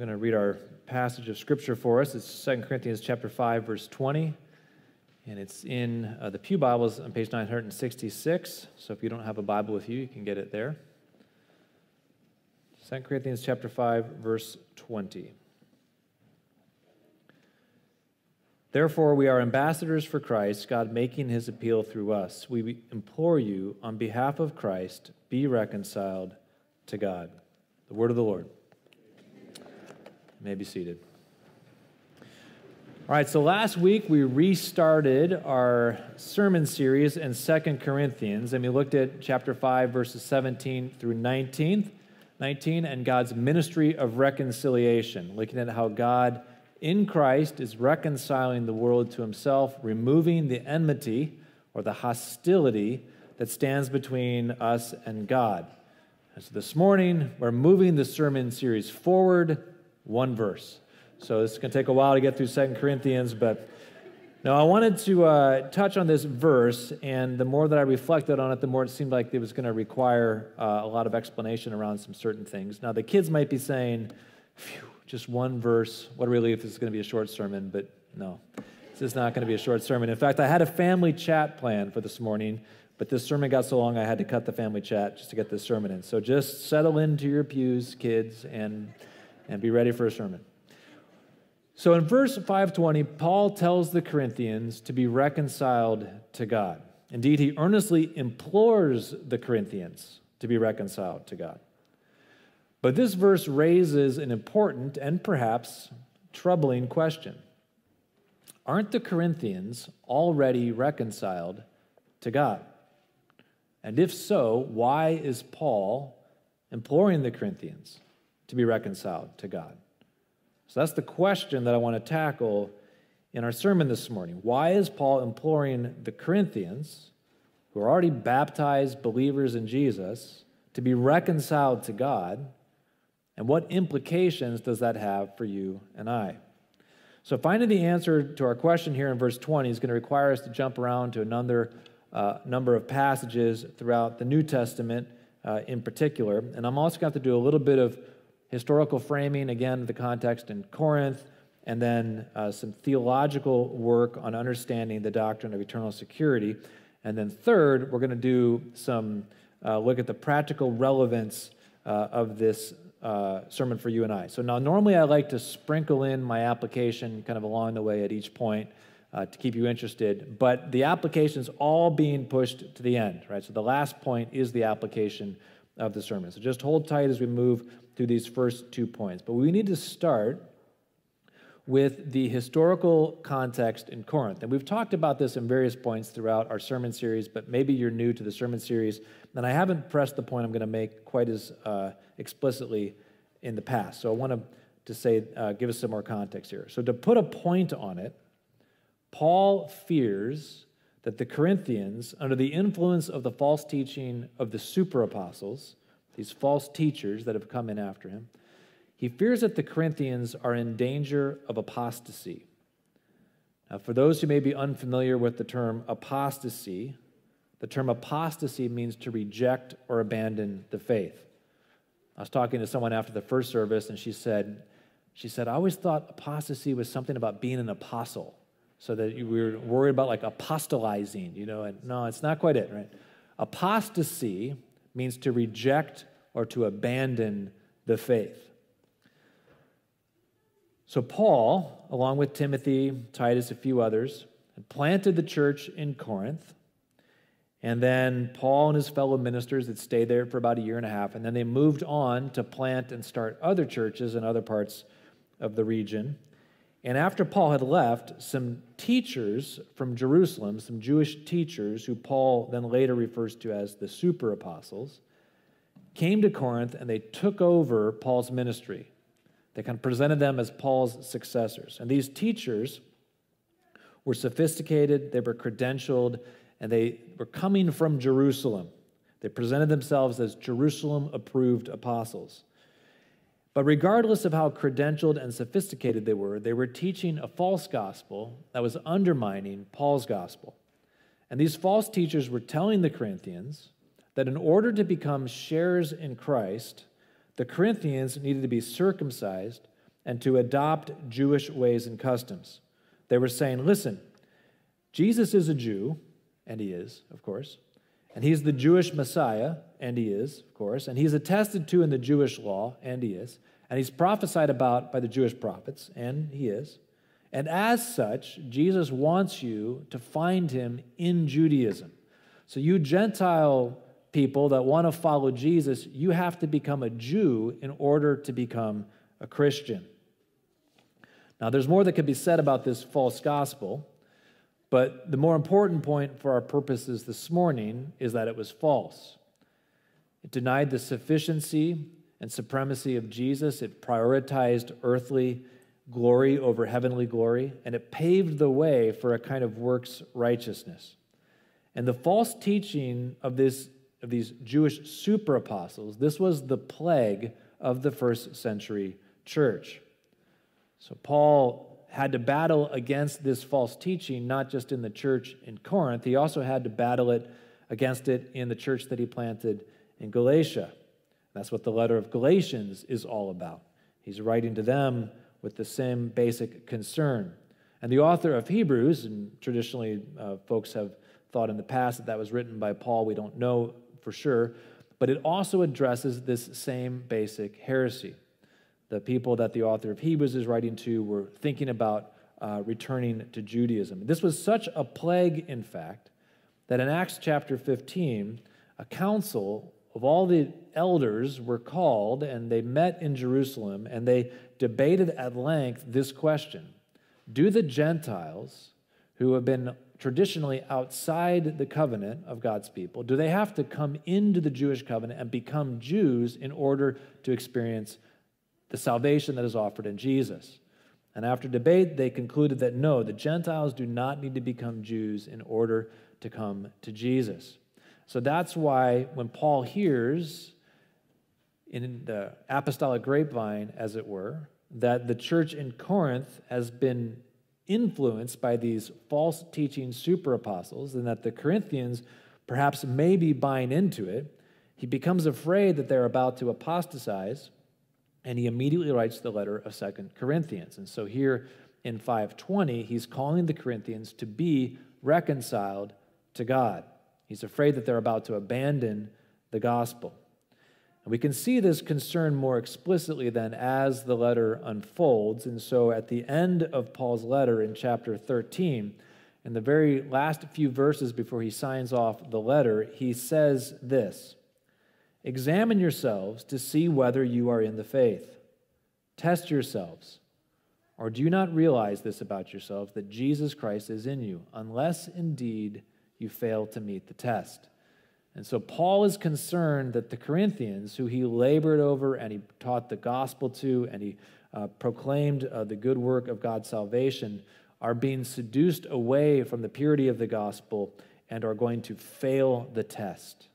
I'm going to read our passage of scripture for us. It's 2 Corinthians chapter 5 verse 20 and it's in uh, the Pew Bibles on page 966. So if you don't have a Bible with you, you can get it there. 2 Corinthians chapter 5 verse 20. Therefore, we are ambassadors for Christ, God making his appeal through us. We implore you, on behalf of Christ, be reconciled to God. The word of the Lord. You may be seated. All right, so last week we restarted our sermon series in Second Corinthians, and we looked at chapter 5, verses 17 through 19, 19, and God's ministry of reconciliation, looking at how God in Christ is reconciling the world to himself, removing the enmity or the hostility that stands between us and God. And so this morning, we're moving the sermon series forward one verse. So it's going to take a while to get through Second Corinthians, but now I wanted to uh, touch on this verse, and the more that I reflected on it, the more it seemed like it was going to require uh, a lot of explanation around some certain things. Now, the kids might be saying, Phew, just one verse, what a relief, this is going to be a short sermon, but no, this is not going to be a short sermon. In fact, I had a family chat plan for this morning, but this sermon got so long I had to cut the family chat just to get this sermon in. So just settle into your pews, kids, and and be ready for a sermon. So in verse 520, Paul tells the Corinthians to be reconciled to God. Indeed, he earnestly implores the Corinthians to be reconciled to God. But this verse raises an important and perhaps troubling question Aren't the Corinthians already reconciled to God? And if so, why is Paul imploring the Corinthians to be reconciled to God? So that's the question that I want to tackle in our sermon this morning. Why is Paul imploring the Corinthians, who are already baptized believers in Jesus, to be reconciled to God? And what implications does that have for you and I? So, finding the answer to our question here in verse 20 is going to require us to jump around to another uh, number of passages throughout the New Testament uh, in particular. And I'm also going to have to do a little bit of historical framing, again, the context in Corinth, and then uh, some theological work on understanding the doctrine of eternal security. And then, third, we're going to do some uh, look at the practical relevance uh, of this uh, sermon for you and I. So, now normally I like to sprinkle in my application kind of along the way at each point. Uh, to keep you interested, but the application is all being pushed to the end, right? So the last point is the application of the sermon. So just hold tight as we move through these first two points. But we need to start with the historical context in Corinth. And we've talked about this in various points throughout our sermon series, but maybe you're new to the sermon series, and I haven't pressed the point I'm going to make quite as uh, explicitly in the past. So I want to, to say, uh, give us some more context here. So to put a point on it, Paul fears that the Corinthians, under the influence of the false teaching of the super apostles, these false teachers that have come in after him, he fears that the Corinthians are in danger of apostasy. Now, for those who may be unfamiliar with the term apostasy, the term apostasy means to reject or abandon the faith. I was talking to someone after the first service, and she said, she said, I always thought apostasy was something about being an apostle, so that we were worried about like apostolizing, you know, and no, it's not quite it, right? Apostasy means to reject or to abandon the faith. So, Paul, along with Timothy, Titus, a few others, had planted the church in Corinth. And then Paul and his fellow ministers had stayed there for about a year and a half. And then they moved on to plant and start other churches in other parts of the region. And after Paul had left, some teachers from Jerusalem, some Jewish teachers, who Paul then later refers to as the super apostles, came to Corinth and they took over Paul's ministry. They kind of presented them as Paul's successors. And these teachers were sophisticated, they were credentialed, and they were coming from Jerusalem. They presented themselves as Jerusalem approved apostles. But regardless of how credentialed and sophisticated they were, they were teaching a false gospel that was undermining Paul's gospel. And these false teachers were telling the Corinthians that in order to become sharers in Christ, the Corinthians needed to be circumcised and to adopt Jewish ways and customs. They were saying, listen, Jesus is a Jew, and he is, of course, and he's the Jewish Messiah, and he is, of course, and he's attested to in the Jewish law, and he is, and he's prophesied about by the Jewish prophets, and he is. And as such, Jesus wants you to find him in Judaism. So, you Gentile people that want to follow Jesus, you have to become a Jew in order to become a Christian. Now, there's more that could be said about this false gospel, but the more important point for our purposes this morning is that it was false. It denied the sufficiency and supremacy of Jesus, it prioritized earthly glory over heavenly glory, and it paved the way for a kind of works righteousness. And the false teaching of, this, of these Jewish super apostles, this was the plague of the first century church. So Paul had to battle against this false teaching, not just in the church in Corinth, he also had to battle it against it in the church that he planted in Galatia. That's what the letter of Galatians is all about. He's writing to them with the same basic concern. And the author of Hebrews, and traditionally uh, folks have thought in the past that that was written by Paul, we don't know for sure, but it also addresses this same basic heresy. The people that the author of Hebrews is writing to were thinking about uh, returning to Judaism. This was such a plague, in fact, that in Acts chapter 15, a council of all the elders were called and they met in Jerusalem and they debated at length this question Do the Gentiles who have been traditionally outside the covenant of God's people, do they have to come into the Jewish covenant and become Jews in order to experience the salvation that is offered in Jesus? And after debate, they concluded that no, the Gentiles do not need to become Jews in order to come to Jesus. So that's why when Paul hears in the apostolic grapevine, as it were, that the church in Corinth has been influenced by these false teaching super apostles and that the Corinthians perhaps may be buying into it, he becomes afraid that they're about to apostatize and he immediately writes the letter of Second Corinthians. And so here in 520, he's calling the Corinthians to be reconciled to God. He's afraid that they're about to abandon the gospel. And we can see this concern more explicitly then as the letter unfolds. And so at the end of Paul's letter in chapter 13, in the very last few verses before he signs off the letter, he says this Examine yourselves to see whether you are in the faith. Test yourselves. Or do you not realize this about yourselves, that Jesus Christ is in you, unless indeed you fail to meet the test. And so Paul is concerned that the Corinthians, who he labored over and he taught the gospel to and he uh, proclaimed uh, the good work of God's salvation, are being seduced away from the purity of the gospel and are going to fail the test.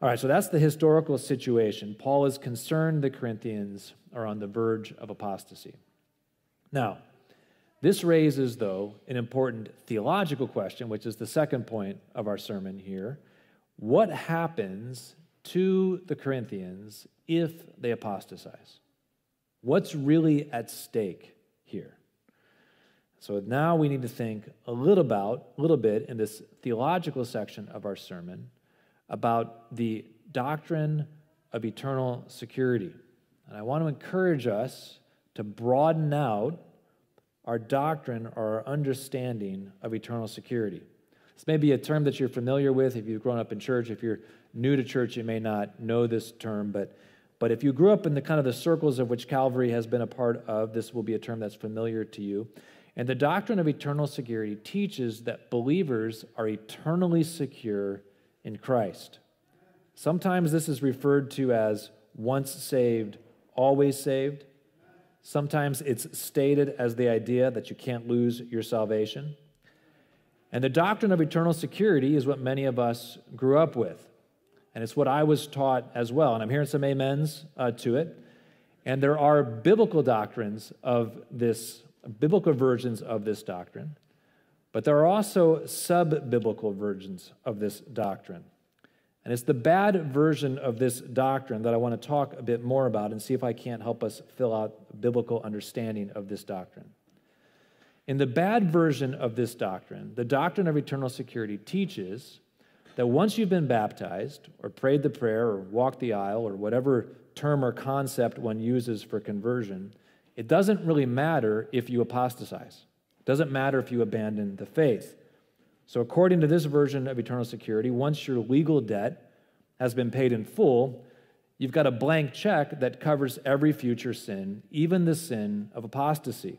All right, so that's the historical situation. Paul is concerned the Corinthians are on the verge of apostasy. Now, this raises, though, an important theological question, which is the second point of our sermon here. What happens to the Corinthians if they apostatize? What's really at stake here? So now we need to think a little about, a little bit in this theological section of our sermon about the doctrine of eternal security. And I want to encourage us to broaden out our doctrine or our understanding of eternal security. This may be a term that you're familiar with if you've grown up in church. If you're new to church, you may not know this term, but, but if you grew up in the kind of the circles of which Calvary has been a part of, this will be a term that's familiar to you. And the doctrine of eternal security teaches that believers are eternally secure in Christ. Sometimes this is referred to as once saved, always saved. Sometimes it's stated as the idea that you can't lose your salvation. And the doctrine of eternal security is what many of us grew up with. And it's what I was taught as well. And I'm hearing some amens uh, to it. And there are biblical doctrines of this, biblical versions of this doctrine. But there are also sub biblical versions of this doctrine. And it's the bad version of this doctrine that I want to talk a bit more about and see if I can't help us fill out a biblical understanding of this doctrine. In the bad version of this doctrine, the doctrine of eternal security teaches that once you've been baptized or prayed the prayer or walked the aisle or whatever term or concept one uses for conversion, it doesn't really matter if you apostatize. It doesn't matter if you abandon the faith. So, according to this version of eternal security, once your legal debt has been paid in full, you've got a blank check that covers every future sin, even the sin of apostasy.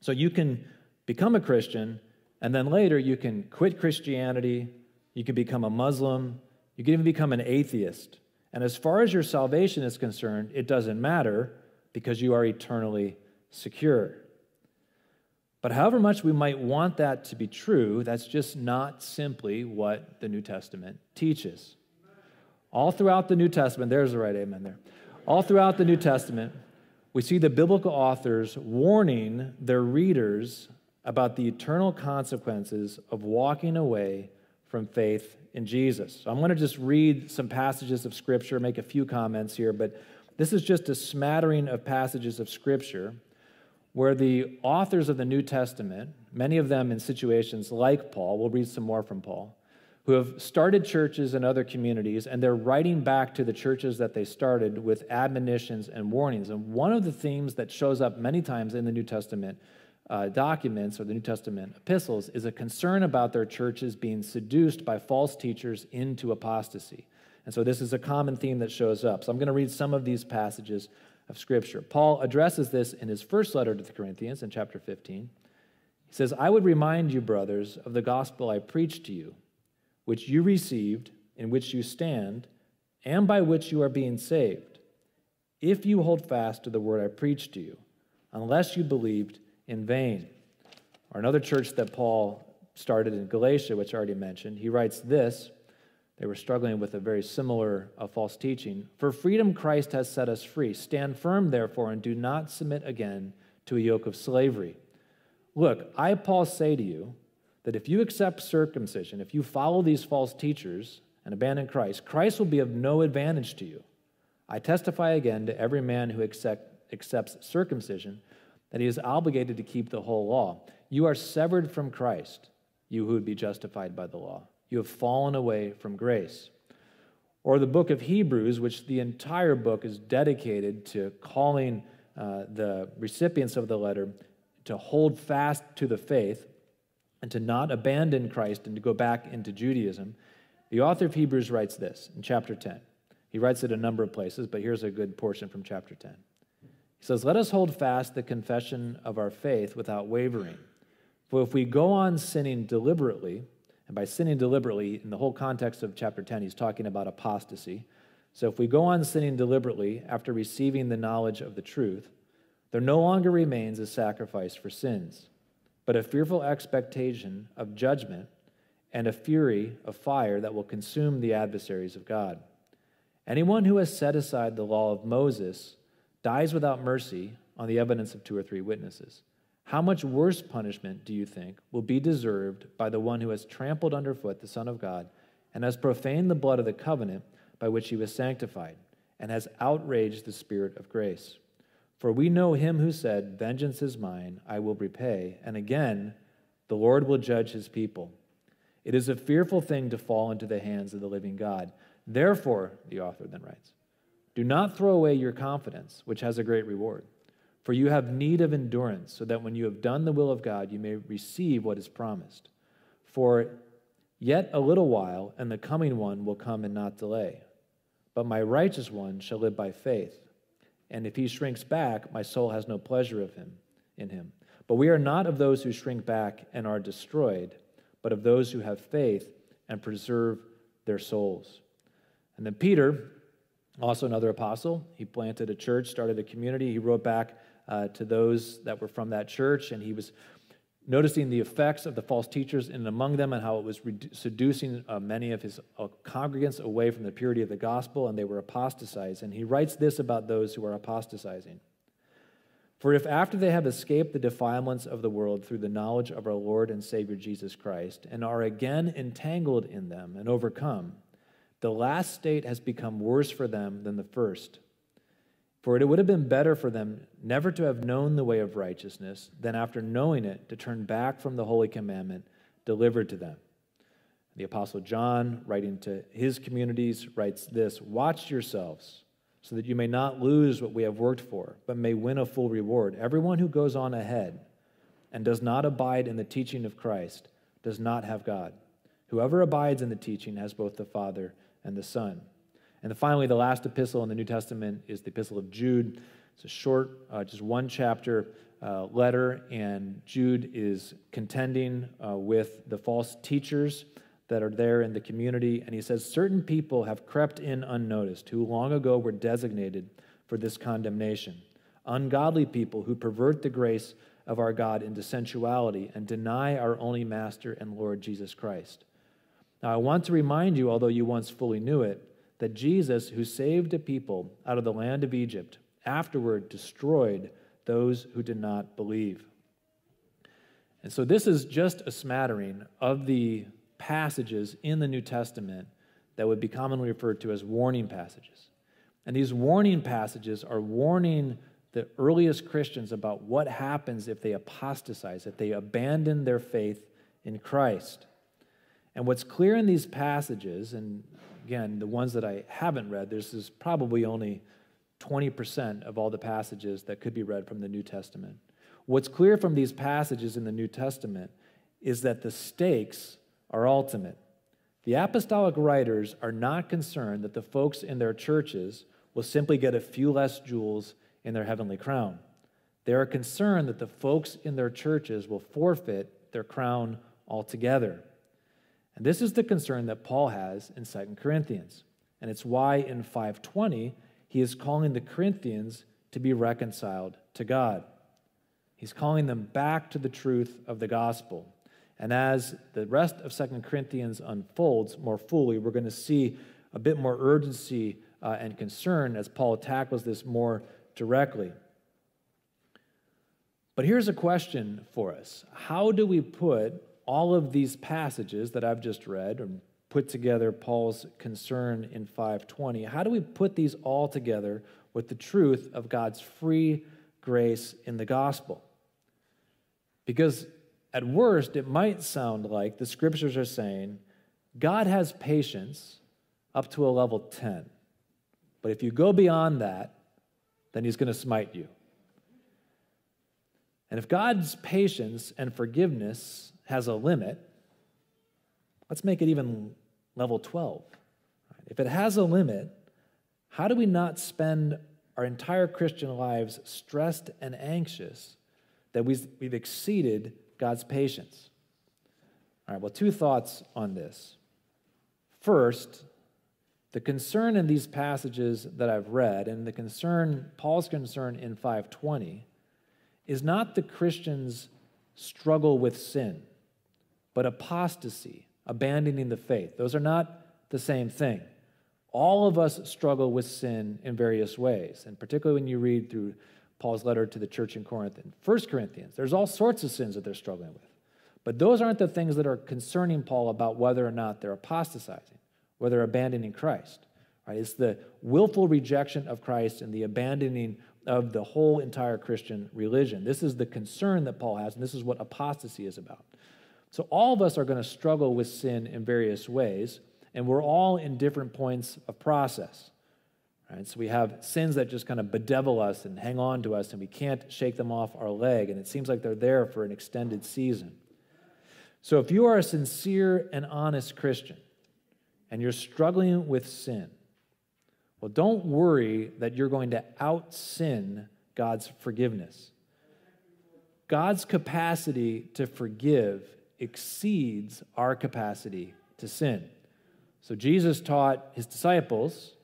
So, you can become a Christian, and then later you can quit Christianity, you can become a Muslim, you can even become an atheist. And as far as your salvation is concerned, it doesn't matter because you are eternally secure. But however much we might want that to be true, that's just not simply what the New Testament teaches. All throughout the New Testament, there's the right amen there. All throughout the New Testament, we see the biblical authors warning their readers about the eternal consequences of walking away from faith in Jesus. So I'm going to just read some passages of Scripture, make a few comments here, but this is just a smattering of passages of Scripture where the authors of the New Testament, many of them in situations like Paul, we'll read some more from Paul, who have started churches in other communities, and they're writing back to the churches that they started with admonitions and warnings. And one of the themes that shows up many times in the New Testament uh, documents or the New Testament epistles is a concern about their churches being seduced by false teachers into apostasy. And so this is a common theme that shows up. So I'm going to read some of these passages of Scripture. Paul addresses this in his first letter to the Corinthians in chapter 15. He says, I would remind you, brothers, of the gospel I preached to you, which you received, in which you stand, and by which you are being saved, if you hold fast to the word I preached to you, unless you believed in vain. Or another church that Paul started in Galatia, which I already mentioned, he writes this they were struggling with a very similar uh, false teaching. For freedom, Christ has set us free. Stand firm, therefore, and do not submit again to a yoke of slavery. Look, I, Paul, say to you that if you accept circumcision, if you follow these false teachers and abandon Christ, Christ will be of no advantage to you. I testify again to every man who accept, accepts circumcision that he is obligated to keep the whole law. You are severed from Christ, you who would be justified by the law. You have fallen away from grace. Or the book of Hebrews, which the entire book is dedicated to calling uh, the recipients of the letter to hold fast to the faith and to not abandon Christ and to go back into Judaism. The author of Hebrews writes this in chapter 10. He writes it a number of places, but here's a good portion from chapter 10. He says, Let us hold fast the confession of our faith without wavering. For if we go on sinning deliberately, and by sinning deliberately, in the whole context of chapter 10, he's talking about apostasy. So if we go on sinning deliberately after receiving the knowledge of the truth, there no longer remains a sacrifice for sins, but a fearful expectation of judgment and a fury of fire that will consume the adversaries of God. Anyone who has set aside the law of Moses dies without mercy on the evidence of two or three witnesses. How much worse punishment, do you think, will be deserved by the one who has trampled underfoot the Son of God and has profaned the blood of the covenant by which he was sanctified and has outraged the Spirit of grace? For we know him who said, Vengeance is mine, I will repay. And again, the Lord will judge his people. It is a fearful thing to fall into the hands of the living God. Therefore, the author then writes, do not throw away your confidence, which has a great reward. For you have need of endurance, so that when you have done the will of God, you may receive what is promised. For yet a little while, and the coming one will come and not delay. But my righteous one shall live by faith. And if he shrinks back, my soul has no pleasure of him in him. But we are not of those who shrink back and are destroyed, but of those who have faith and preserve their souls. And then Peter, also another apostle, he planted a church, started a community. He wrote back uh, to those that were from that church, and he was noticing the effects of the false teachers in and among them and how it was seducing uh, many of his uh, congregants away from the purity of the gospel, and they were apostatized. And he writes this about those who are apostatizing. For if after they have escaped the defilements of the world through the knowledge of our Lord and Savior Jesus Christ, and are again entangled in them and overcome, The last state has become worse for them than the first. For it would have been better for them never to have known the way of righteousness than after knowing it to turn back from the holy commandment delivered to them. The Apostle John, writing to his communities, writes this Watch yourselves so that you may not lose what we have worked for, but may win a full reward. Everyone who goes on ahead and does not abide in the teaching of Christ does not have God. Whoever abides in the teaching has both the Father and the Son. And finally, the last epistle in the New Testament is the Epistle of Jude. It's a short, uh, just one chapter uh, letter, and Jude is contending uh, with the false teachers that are there in the community. And he says, Certain people have crept in unnoticed, who long ago were designated for this condemnation. Ungodly people who pervert the grace of our God into sensuality and deny our only Master and Lord Jesus Christ. Now, I want to remind you, although you once fully knew it, that Jesus, who saved a people out of the land of Egypt, afterward destroyed those who did not believe. And so, this is just a smattering of the passages in the New Testament that would be commonly referred to as warning passages. And these warning passages are warning the earliest Christians about what happens if they apostatize, if they abandon their faith in Christ. And what's clear in these passages, and again, the ones that I haven't read, this is probably only 20% of all the passages that could be read from the New Testament. What's clear from these passages in the New Testament is that the stakes are ultimate. The apostolic writers are not concerned that the folks in their churches will simply get a few less jewels in their heavenly crown. They are concerned that the folks in their churches will forfeit their crown altogether. And this is the concern that Paul has in 2 Corinthians. And it's why in 520 he is calling the Corinthians to be reconciled to God. He's calling them back to the truth of the gospel. And as the rest of Second Corinthians unfolds more fully, we're going to see a bit more urgency uh, and concern as Paul tackles this more directly. But here's a question for us How do we put all of these passages that I've just read and put together Paul's concern in 520? How do we put these all together with the truth of God's free grace in the gospel? Because at worst, it might sound like the scriptures are saying God has patience up to a level 10. But if you go beyond that, then he's going to smite you. And if God's patience and forgiveness has a limit, let's make it even level 12. If it has a limit, how do we not spend our entire Christian lives stressed and anxious that we've, exceeded God's patience. All right, well, two thoughts on this. First, the concern in these passages that I've read, and the concern, Paul's concern in 520, is not the Christian's struggle with sin, but apostasy, abandoning the faith. Those are not the same thing. All of us struggle with sin in various ways, and particularly when you read through Paul's letter to the church in Corinth and 1 Corinthians. There's all sorts of sins that they're struggling with. But those aren't the things that are concerning Paul about whether or not they're apostatizing, whether they're abandoning Christ. Right? It's the willful rejection of Christ and the abandoning of the whole entire Christian religion. This is the concern that Paul has, and this is what apostasy is about. So all of us are going to struggle with sin in various ways, and we're all in different points of process. Right? So we have sins that just kind of bedevil us and hang on to us, and we can't shake them off our leg, and it seems like they're there for an extended season. So if you are a sincere and honest Christian and you're struggling with sin, well, don't worry that you're going to out sin God's forgiveness. God's capacity to forgive exceeds our capacity to sin. So Jesus taught his disciples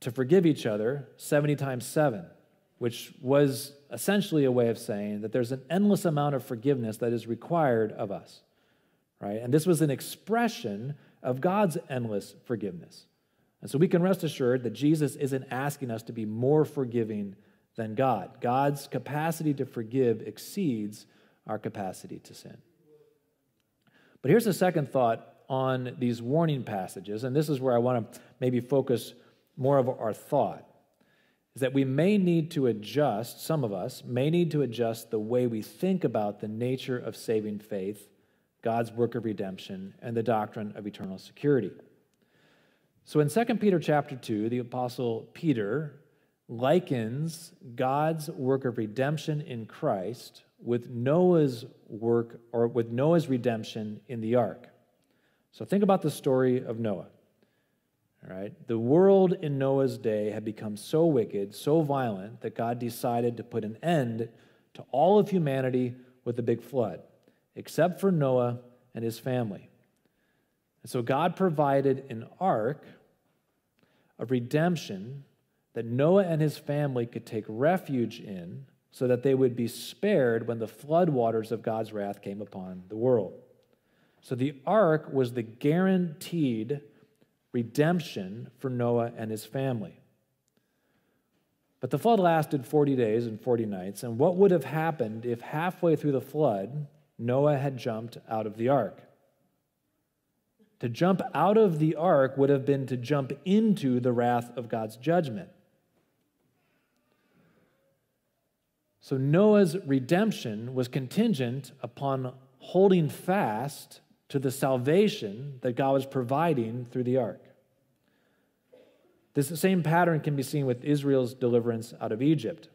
to forgive each other 70 times 7, which was essentially a way of saying that there's an endless amount of forgiveness that is required of us. Right? And this was an expression of God's endless forgiveness. And so we can rest assured that Jesus isn't asking us to be more forgiving than God. God's capacity to forgive exceeds our capacity to sin. But here's the second thought on these warning passages, and this is where I want to maybe focus more of our thought, is that we may need to adjust, some of us may need to adjust the way we think about the nature of saving faith, God's work of redemption, and the doctrine of eternal security. So in 2 Peter chapter 2, the apostle Peter likens God's work of redemption in Christ with Noah's work or with Noah's redemption in the ark. So think about the story of Noah. All right? The world in Noah's day had become so wicked, so violent, that God decided to put an end to all of humanity with a big flood, except for Noah and his family. And so God provided an ark of redemption that Noah and his family could take refuge in so that they would be spared when the flood waters of God's wrath came upon the world. So the ark was the guaranteed redemption for Noah and his family. But the flood lasted 40 days and 40 nights, and what would have happened if halfway through the flood, Noah had jumped out of the ark? To jump out of the ark would have been to jump into the wrath of God's judgment. So Noah's redemption was contingent upon holding fast to the salvation that God was providing through the ark. This same pattern can be seen with Israel's deliverance out of Egypt.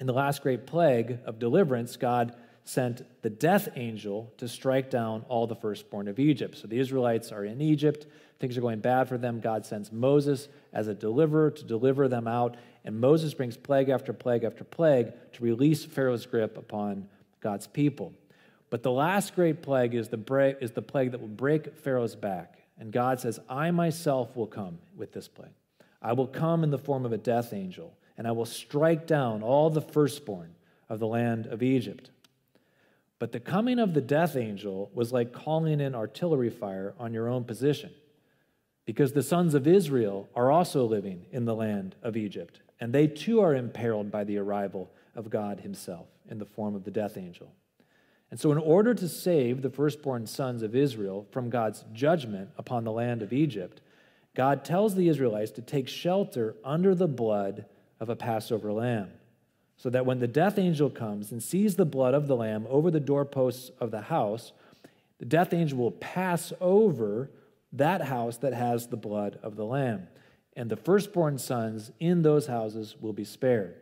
In the last great plague of deliverance, God sent the death angel to strike down all the firstborn of Egypt. So the Israelites are in Egypt. Things are going bad for them. God sends Moses as a deliverer to deliver them out. And Moses brings plague after plague after plague to release Pharaoh's grip upon God's people. But the last great plague is the, is the plague that will break Pharaoh's back. And God says, I myself will come with this plague. I will come in the form of a death angel, and I will strike down all the firstborn of the land of Egypt. But the coming of the death angel was like calling in artillery fire on your own position, because the sons of Israel are also living in the land of Egypt, and they too are imperiled by the arrival of God Himself in the form of the death angel. And so, in order to save the firstborn sons of Israel from God's judgment upon the land of Egypt, God tells the Israelites to take shelter under the blood of a Passover lamb so that when the death angel comes and sees the blood of the lamb over the doorposts of the house, the death angel will pass over that house that has the blood of the lamb. And the firstborn sons in those houses will be spared.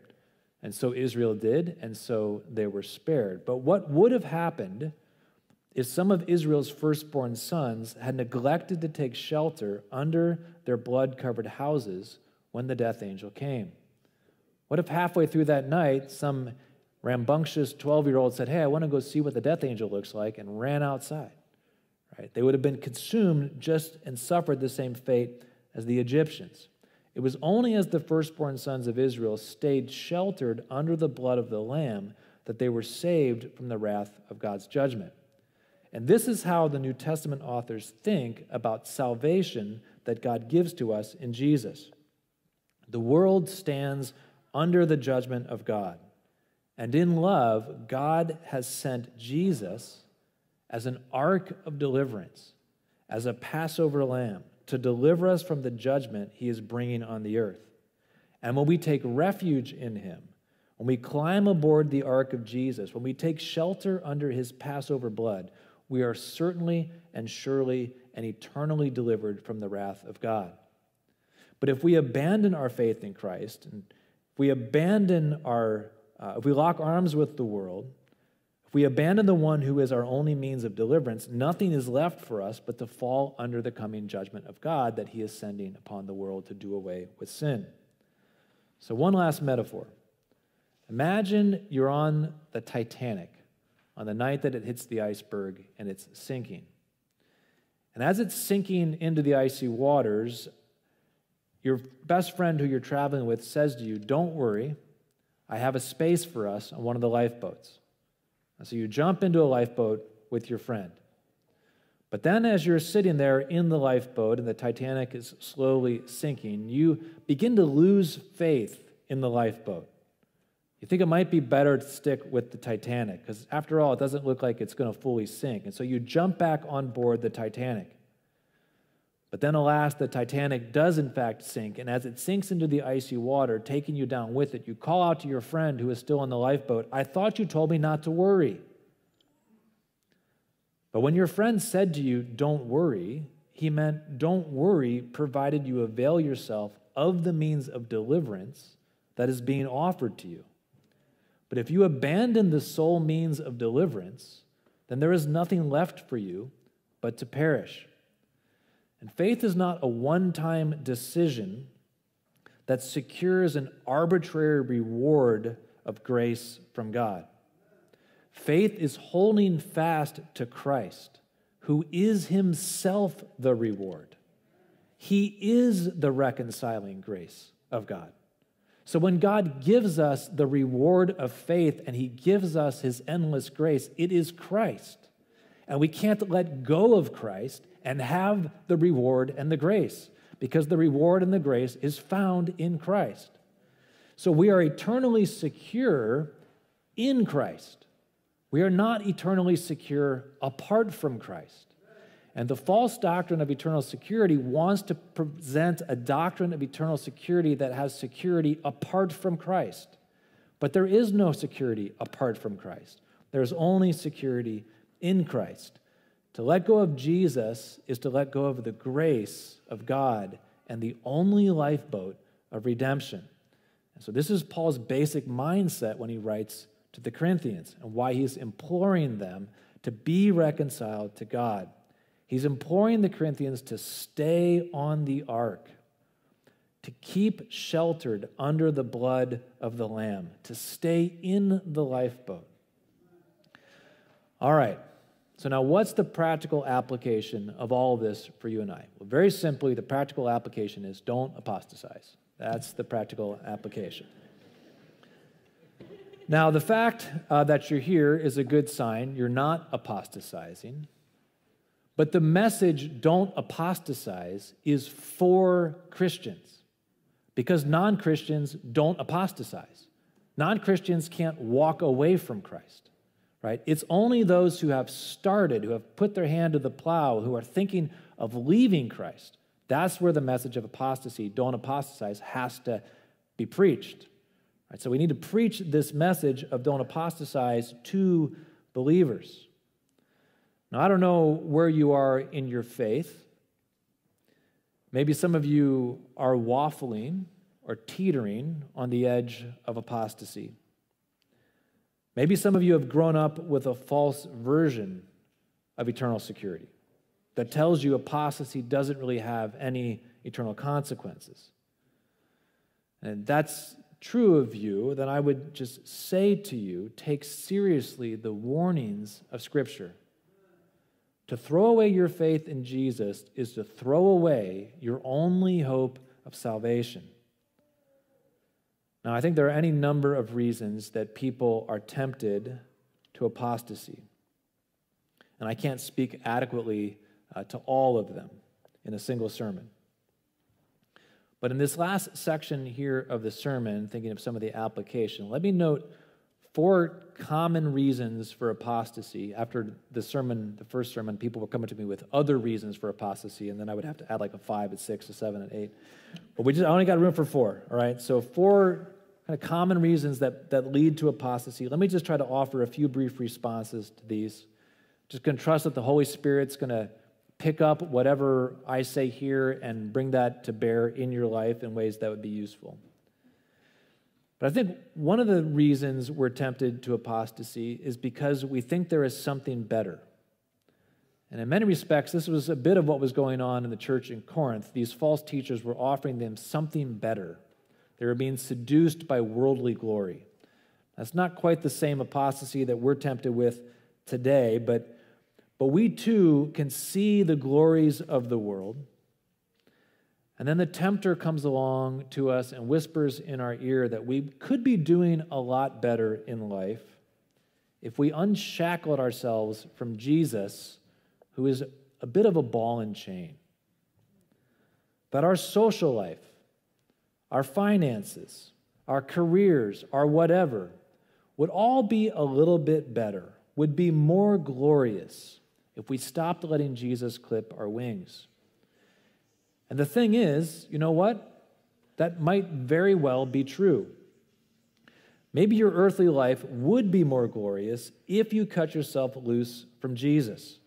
And so Israel did, and so they were spared. But what would have happened if some of Israel's firstborn sons had neglected to take shelter under their blood covered houses when the death angel came? What if halfway through that night, some rambunctious 12 year old said, Hey, I want to go see what the death angel looks like, and ran outside? Right? They would have been consumed just and suffered the same fate as the Egyptians. It was only as the firstborn sons of Israel stayed sheltered under the blood of the Lamb that they were saved from the wrath of God's judgment. And this is how the New Testament authors think about salvation that God gives to us in Jesus. The world stands under the judgment of God. And in love, God has sent Jesus as an ark of deliverance, as a Passover lamb, to deliver us from the judgment he is bringing on the earth. And when we take refuge in him, when we climb aboard the ark of Jesus, when we take shelter under his Passover blood, we are certainly and surely and eternally delivered from the wrath of God. But if we abandon our faith in Christ and if we abandon our, uh, if we lock arms with the world, if we abandon the one who is our only means of deliverance, nothing is left for us but to fall under the coming judgment of God that he is sending upon the world to do away with sin. So, one last metaphor. Imagine you're on the Titanic on the night that it hits the iceberg and it's sinking. And as it's sinking into the icy waters, your best friend who you're traveling with says to you, Don't worry, I have a space for us on one of the lifeboats. And so you jump into a lifeboat with your friend. But then, as you're sitting there in the lifeboat and the Titanic is slowly sinking, you begin to lose faith in the lifeboat. You think it might be better to stick with the Titanic because, after all, it doesn't look like it's going to fully sink. And so you jump back on board the Titanic. But then, alas, the Titanic does in fact sink, and as it sinks into the icy water, taking you down with it, you call out to your friend who is still in the lifeboat, I thought you told me not to worry. But when your friend said to you, Don't worry, he meant, Don't worry, provided you avail yourself of the means of deliverance that is being offered to you. But if you abandon the sole means of deliverance, then there is nothing left for you but to perish. And faith is not a one time decision that secures an arbitrary reward of grace from God. Faith is holding fast to Christ, who is himself the reward. He is the reconciling grace of God. So when God gives us the reward of faith and he gives us his endless grace, it is Christ. And we can't let go of Christ and have the reward and the grace because the reward and the grace is found in Christ. So we are eternally secure in Christ. We are not eternally secure apart from Christ. And the false doctrine of eternal security wants to present a doctrine of eternal security that has security apart from Christ. But there is no security apart from Christ, there's only security in Christ. To let go of Jesus is to let go of the grace of God and the only lifeboat of redemption. And so, this is Paul's basic mindset when he writes to the Corinthians and why he's imploring them to be reconciled to God. He's imploring the Corinthians to stay on the ark, to keep sheltered under the blood of the Lamb, to stay in the lifeboat. All right. So, now what's the practical application of all of this for you and I? Well, very simply, the practical application is don't apostatize. That's the practical application. Now, the fact uh, that you're here is a good sign. You're not apostatizing. But the message, don't apostatize, is for Christians because non Christians don't apostatize. Non Christians can't walk away from Christ right? It's only those who have started, who have put their hand to the plow, who are thinking of leaving Christ. That's where the message of apostasy, don't apostatize, has to be preached. Right? So we need to preach this message of don't apostatize to believers. Now, I don't know where you are in your faith. Maybe some of you are waffling or teetering on the edge of apostasy. Maybe some of you have grown up with a false version of eternal security that tells you apostasy doesn't really have any eternal consequences. And that's true of you, then I would just say to you take seriously the warnings of Scripture. To throw away your faith in Jesus is to throw away your only hope of salvation. Now, I think there are any number of reasons that people are tempted to apostasy. And I can't speak adequately uh, to all of them in a single sermon. But in this last section here of the sermon, thinking of some of the application, let me note four common reasons for apostasy. After the sermon, the first sermon, people were coming to me with other reasons for apostasy, and then I would have to add like a five, and six, a seven, and eight. But we just I only got room for four. All right, so four kind of common reasons that, that lead to apostasy. Let me just try to offer a few brief responses to these. Just going to trust that the Holy Spirit's going to pick up whatever I say here and bring that to bear in your life in ways that would be useful. But I think one of the reasons we're tempted to apostasy is because we think there is something better. And in many respects, this was a bit of what was going on in the church in Corinth. These false teachers were offering them something better. They were being seduced by worldly glory. That's not quite the same apostasy that we're tempted with today, but, but we too can see the glories of the world. And then the tempter comes along to us and whispers in our ear that we could be doing a lot better in life if we unshackled ourselves from Jesus, who is a bit of a ball and chain. That our social life, our finances, our careers, our whatever, would all be a little bit better, would be more glorious if we stopped letting Jesus clip our wings. And the thing is, you know what? That might very well be true. Maybe your earthly life would be more glorious if you cut yourself loose from Jesus.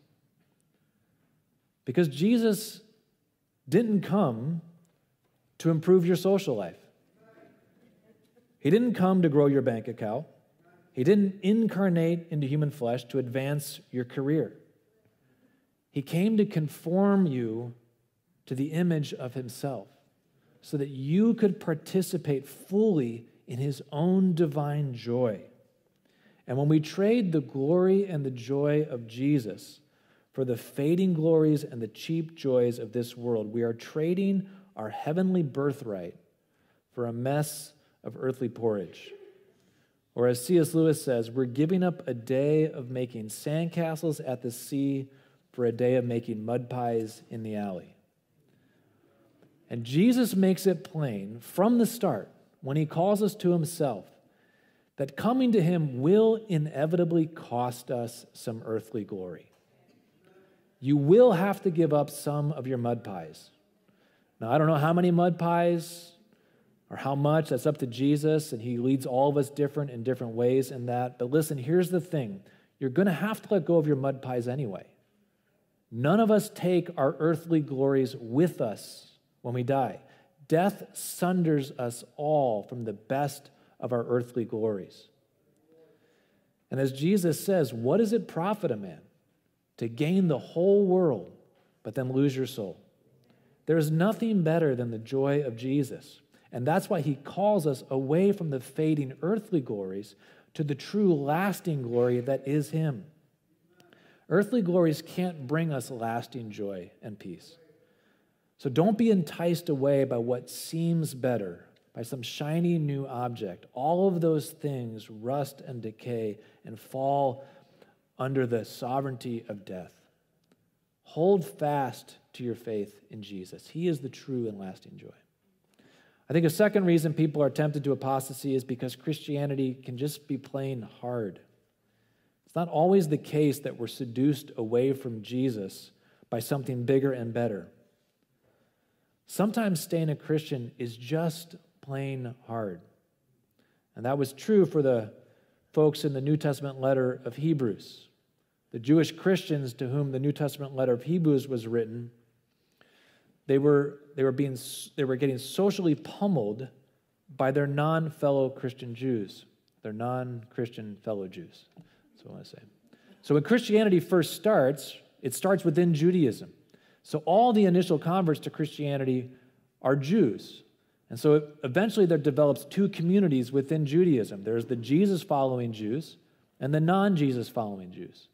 Because Jesus didn't come to improve your social life. He didn't come to grow your bank account. He didn't incarnate into human flesh to advance your career. He came to conform you to the image of Himself so that you could participate fully in His own divine joy. And when we trade the glory and the joy of Jesus for the fading glories and the cheap joys of this world, we are trading our heavenly birthright for a mess of earthly porridge. Or as C.S. Lewis says, we're giving up a day of making sandcastles at the sea for a day of making mud pies in the alley. And Jesus makes it plain from the start when he calls us to himself that coming to him will inevitably cost us some earthly glory. You will have to give up some of your mud pies. Now, I don't know how many mud pies or how much, that's up to Jesus, and He leads all of us different in different ways in that. But listen, here's the thing you're going to have to let go of your mud pies anyway. None of us take our earthly glories with us when we die. Death sunders us all from the best of our earthly glories. And as Jesus says, what does it profit a man to gain the whole world but then lose your soul? There is nothing better than the joy of Jesus. And that's why he calls us away from the fading earthly glories to the true lasting glory that is him. Earthly glories can't bring us lasting joy and peace. So don't be enticed away by what seems better, by some shiny new object. All of those things rust and decay and fall under the sovereignty of death. Hold fast to your faith in Jesus. He is the true and lasting joy. I think a second reason people are tempted to apostasy is because Christianity can just be plain hard. It's not always the case that we're seduced away from Jesus by something bigger and better. Sometimes staying a Christian is just plain hard. And that was true for the folks in the New Testament letter of Hebrews. The Jewish Christians to whom the New Testament letter of Hebrews was written they were, they were, being, they were getting socially pummeled by their non fellow Christian Jews, their non Christian fellow Jews. That's what I want to say. So when Christianity first starts, it starts within Judaism. So all the initial converts to Christianity are Jews. And so eventually there develops two communities within Judaism. There's the Jesus following Jews and the non Jesus following Jews.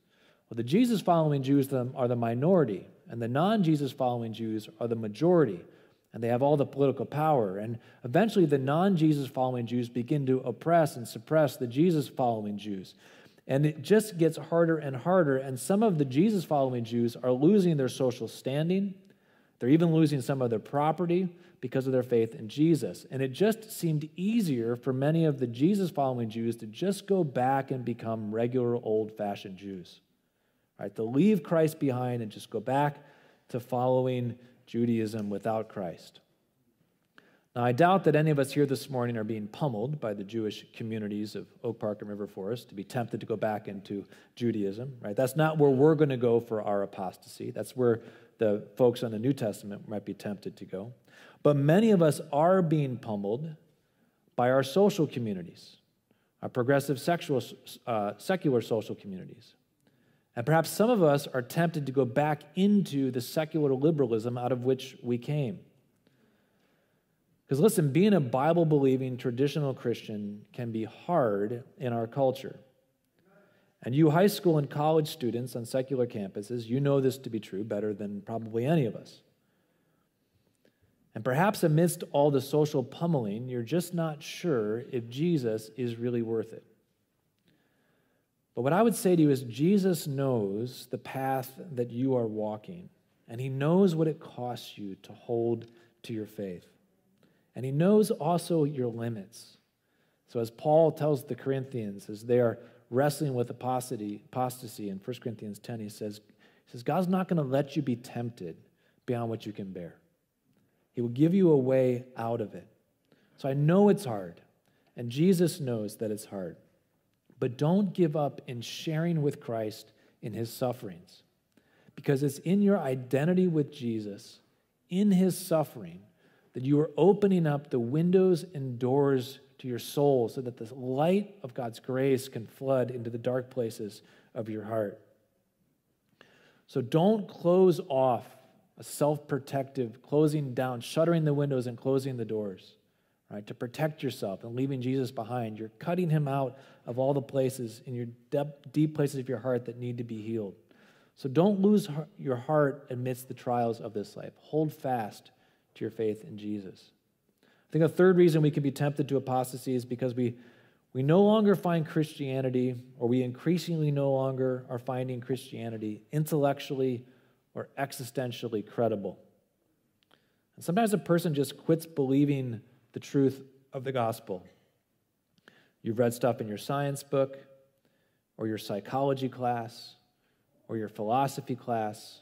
Well, the Jesus following Jews are the minority and the non Jesus following Jews are the majority, and they have all the political power. And eventually, the non Jesus following Jews begin to oppress and suppress the Jesus following Jews. And it just gets harder and harder. And some of the Jesus following Jews are losing their social standing. They're even losing some of their property because of their faith in Jesus. And it just seemed easier for many of the Jesus following Jews to just go back and become regular old fashioned Jews right? To leave Christ behind and just go back to following Judaism without Christ. Now, I doubt that any of us here this morning are being pummeled by the Jewish communities of Oak Park and River Forest to be tempted to go back into Judaism, right? That's not where we're going to go for our apostasy. That's where the folks on the New Testament might be tempted to go. But many of us are being pummeled by our social communities, our progressive sexual, uh, secular social communities. And perhaps some of us are tempted to go back into the secular liberalism out of which we came. Because listen, being a Bible believing traditional Christian can be hard in our culture. And you high school and college students on secular campuses, you know this to be true better than probably any of us. And perhaps amidst all the social pummeling, you're just not sure if Jesus is really worth it. But what I would say to you is Jesus knows the path that you are walking, and he knows what it costs you to hold to your faith. And he knows also your limits. So, as Paul tells the Corinthians, as they are wrestling with apostasy, apostasy in 1 Corinthians 10, he says, he says God's not going to let you be tempted beyond what you can bear. He will give you a way out of it. So I know it's hard, and Jesus knows that it's hard. But don't give up in sharing with Christ in his sufferings, because it's in your identity with Jesus, in his suffering, that you are opening up the windows and doors to your soul so that the light of God's grace can flood into the dark places of your heart. So don't close off a self protective, closing down, shuttering the windows and closing the doors, right? To protect yourself and leaving Jesus behind. You're cutting him out of all the places in your deep places of your heart that need to be healed. So don't lose your heart amidst the trials of this life. Hold fast to your faith in Jesus. I think a third reason we can be tempted to apostasy is because we, we no longer find Christianity, or we increasingly no longer are finding Christianity intellectually or existentially credible. And sometimes a person just quits believing the truth of the gospel. You've read stuff in your science book, or your psychology class, or your philosophy class,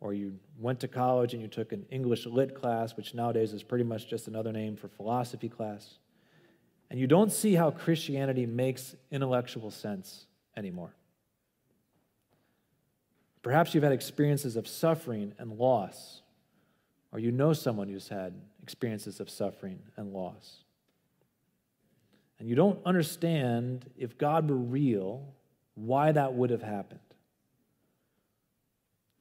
or you went to college and you took an English lit class, which nowadays is pretty much just another name for philosophy class, and you don't see how Christianity makes intellectual sense anymore. Perhaps you've had experiences of suffering and loss, or you know someone who's had experiences of suffering and loss. And you don't understand, if God were real, why that would have happened.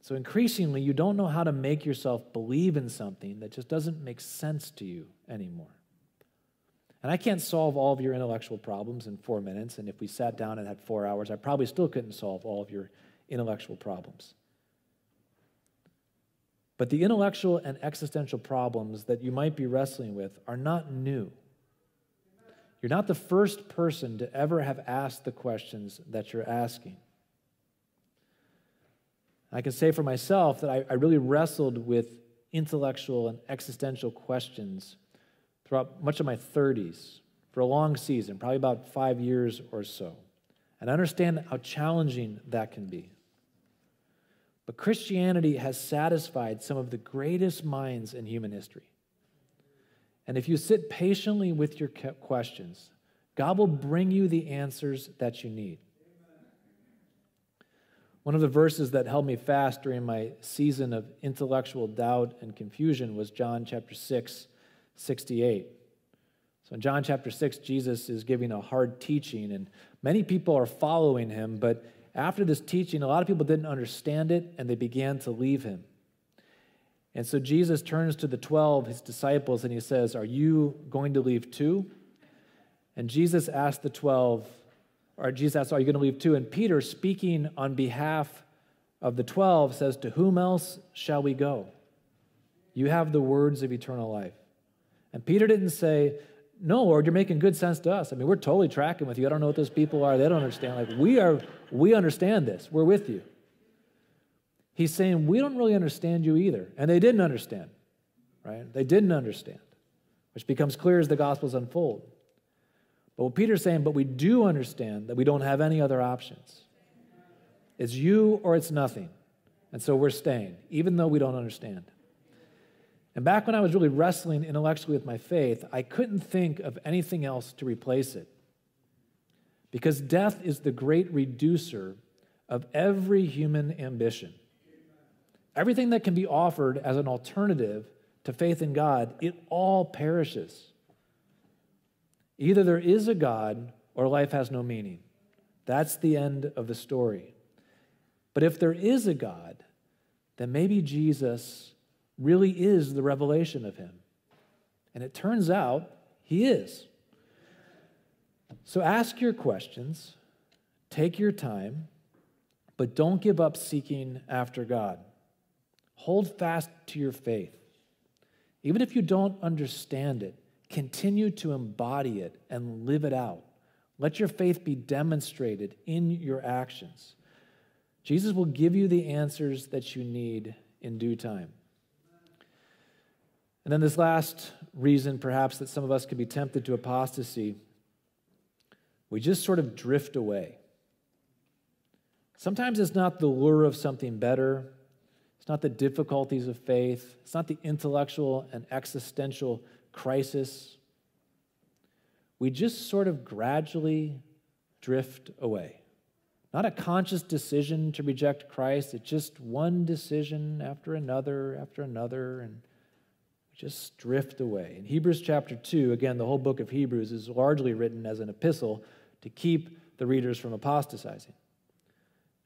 So increasingly, you don't know how to make yourself believe in something that just doesn't make sense to you anymore. And I can't solve all of your intellectual problems in four minutes. And if we sat down and had four hours, I probably still couldn't solve all of your intellectual problems. But the intellectual and existential problems that you might be wrestling with are not new. You're not the first person to ever have asked the questions that you're asking. I can say for myself that I, I really wrestled with intellectual and existential questions throughout much of my 30s for a long season, probably about five years or so. And I understand how challenging that can be. But Christianity has satisfied some of the greatest minds in human history. And if you sit patiently with your questions, God will bring you the answers that you need. One of the verses that held me fast during my season of intellectual doubt and confusion was John chapter 6, 68. So in John chapter 6, Jesus is giving a hard teaching, and many people are following him, but after this teaching, a lot of people didn't understand it and they began to leave him. And so Jesus turns to the 12, his disciples, and he says, Are you going to leave too? And Jesus asked the 12, or Jesus asked, Are you going to leave too? And Peter, speaking on behalf of the 12, says, To whom else shall we go? You have the words of eternal life. And Peter didn't say, no, Lord, you're making good sense to us. I mean, we're totally tracking with you. I don't know what those people are. They don't understand. Like, we are, we understand this. We're with you. He's saying, we don't really understand you either. And they didn't understand, right? They didn't understand, which becomes clear as the Gospels unfold. But what Peter's saying, but we do understand that we don't have any other options. It's you or it's nothing. And so we're staying, even though we don't understand. And back when I was really wrestling intellectually with my faith, I couldn't think of anything else to replace it. Because death is the great reducer of every human ambition. Everything that can be offered as an alternative to faith in God, it all perishes. Either there is a God or life has no meaning. That's the end of the story. But if there is a God, then maybe Jesus really is the revelation of him. And it turns out he is. So ask your questions, take your time, but don't give up seeking after God. Hold fast to your faith. Even if you don't understand it, continue to embody it and live it out. Let your faith be demonstrated in your actions. Jesus will give you the answers that you need in due time. And then, this last reason, perhaps, that some of us could be tempted to apostasy, we just sort of drift away. Sometimes it's not the lure of something better, It's not the difficulties of faith. It's not the intellectual and existential crisis. We just sort of gradually drift away. Not a conscious decision to reject Christ, it's just one decision after another after another, and just drift away. In Hebrews chapter 2, again, the whole book of Hebrews is largely written as an epistle to keep the readers from apostatizing.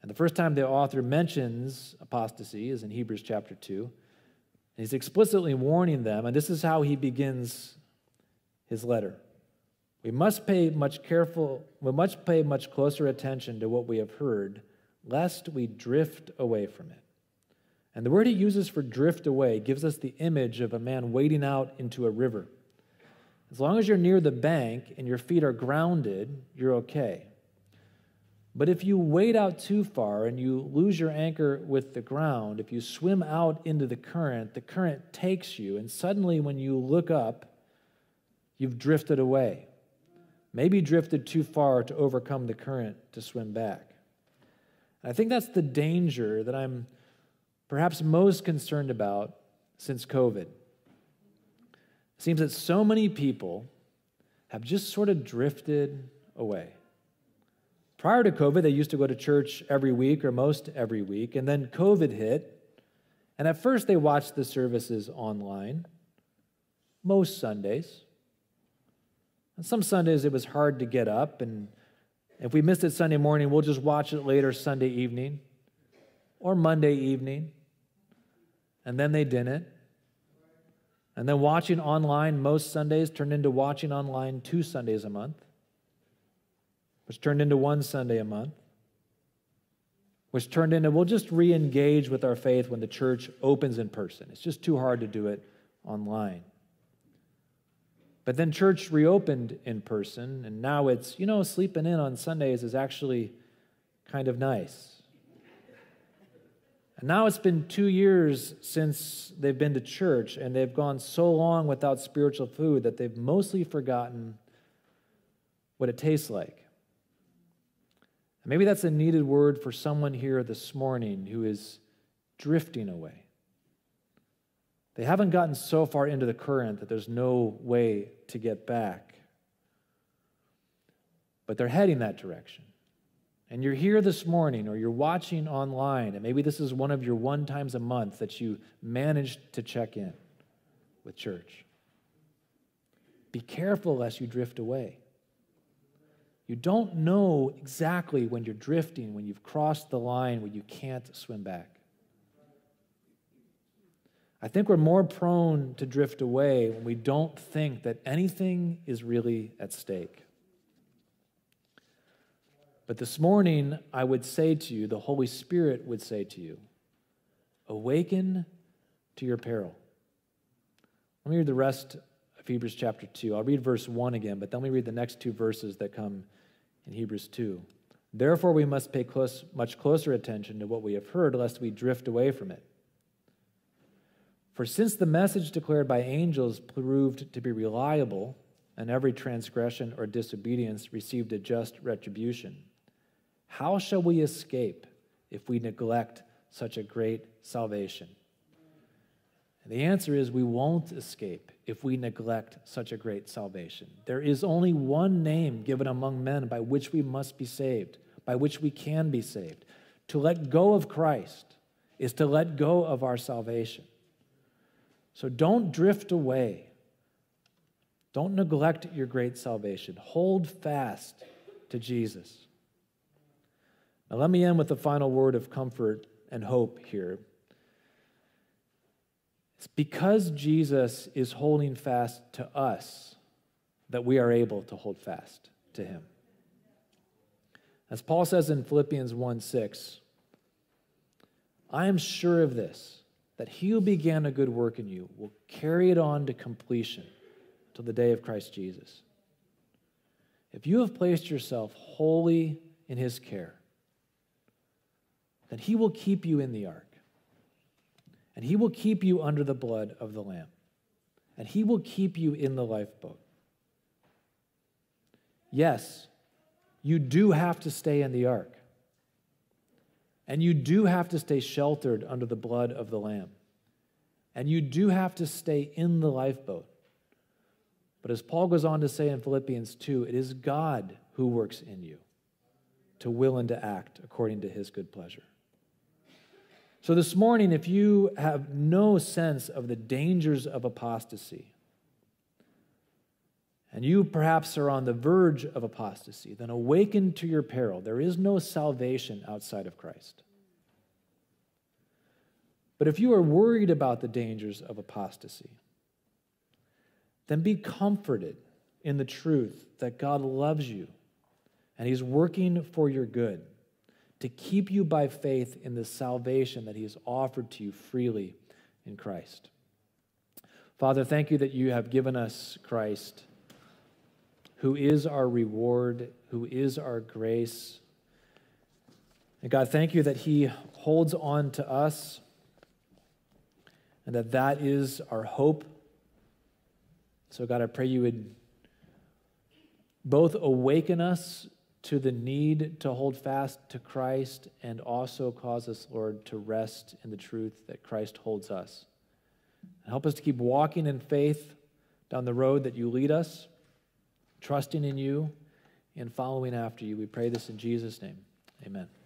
And the first time the author mentions apostasy is in Hebrews chapter 2. And He's explicitly warning them, and this is how he begins his letter. We must pay much careful, we must pay much closer attention to what we have heard, lest we drift away from it. And the word he uses for drift away gives us the image of a man wading out into a river. As long as you're near the bank and your feet are grounded, you're okay. But if you wade out too far and you lose your anchor with the ground, if you swim out into the current, the current takes you, and suddenly when you look up, you've drifted away. Maybe drifted too far to overcome the current to swim back. I think that's the danger that I'm perhaps most concerned about since COVID. It seems that so many people have just sort of drifted away. Prior to COVID, they used to go to church every week or most every week, and then COVID hit. And at first, they watched the services online, most Sundays. And some Sundays, it was hard to get up, and if we missed it Sunday morning, we'll just watch it later Sunday evening or Monday evening. And then they didn't. And then watching online most Sundays turned into watching online two Sundays a month which turned into one Sunday a month, which turned into we'll just re engage with our faith when the church opens in person. It's just too hard to do it online. But then church reopened in person, and now it's, you know, sleeping in on Sundays is actually kind of nice. And now it's been two years since they've been to church, and they've gone so long without spiritual food that they've mostly forgotten what it tastes like. Maybe that's a needed word for someone here this morning who is drifting away. They haven't gotten so far into the current that there's no way to get back. But they're heading that direction. And you're here this morning or you're watching online, and maybe this is one of your one times a month that you managed to check in with church. Be careful lest you drift away. You don't know exactly when you're drifting, when you've crossed the line where you can't swim back. I think we're more prone to drift away when we don't think that anything is really at stake. But this morning, I would say to you, the Holy Spirit would say to you, awaken to your peril. Let me read the rest of Hebrews chapter 2. I'll read verse 1 again, but then we read the next two verses that come in Hebrews 2. Therefore, we must pay close, much closer attention to what we have heard, lest we drift away from it. For since the message declared by angels proved to be reliable, and every transgression or disobedience received a just retribution, how shall we escape if we neglect such a great salvation? And the answer is we won't escape if we neglect such a great salvation. There is only one name given among men by which we must be saved, by which we can be saved. To let go of Christ is to let go of our salvation. So don't drift away. Don't neglect your great salvation. Hold fast to Jesus. Now, let me end with a final word of comfort and hope here. It's because Jesus is holding fast to us that we are able to hold fast to him. As Paul says in Philippians 1 6, I am sure of this, that he who began a good work in you will carry it on to completion till the day of Christ Jesus. If you have placed yourself wholly in his care, then he will keep you in the ark and he will keep you under the blood of the Lamb, and he will keep you in the lifeboat. Yes, you do have to stay in the ark. And you do have to stay sheltered under the blood of the Lamb. And you do have to stay in the lifeboat. But as Paul goes on to say in Philippians 2, it is God who works in you to will and to act according to his good pleasure. So, this morning, if you have no sense of the dangers of apostasy, and you perhaps are on the verge of apostasy, then awaken to your peril. There is no salvation outside of Christ. But if you are worried about the dangers of apostasy, then be comforted in the truth that God loves you and He's working for your good to keep you by faith in the salvation that He has offered to you freely in Christ. Father, thank you that you have given us Christ, who is our reward, who is our grace. And God, thank you that He holds on to us and that that is our hope. So, God, I pray you would both awaken us to the need to hold fast to Christ and also cause us, Lord, to rest in the truth that Christ holds us. Help us to keep walking in faith down the road that you lead us, trusting in you and following after you. We pray this in Jesus' name. Amen.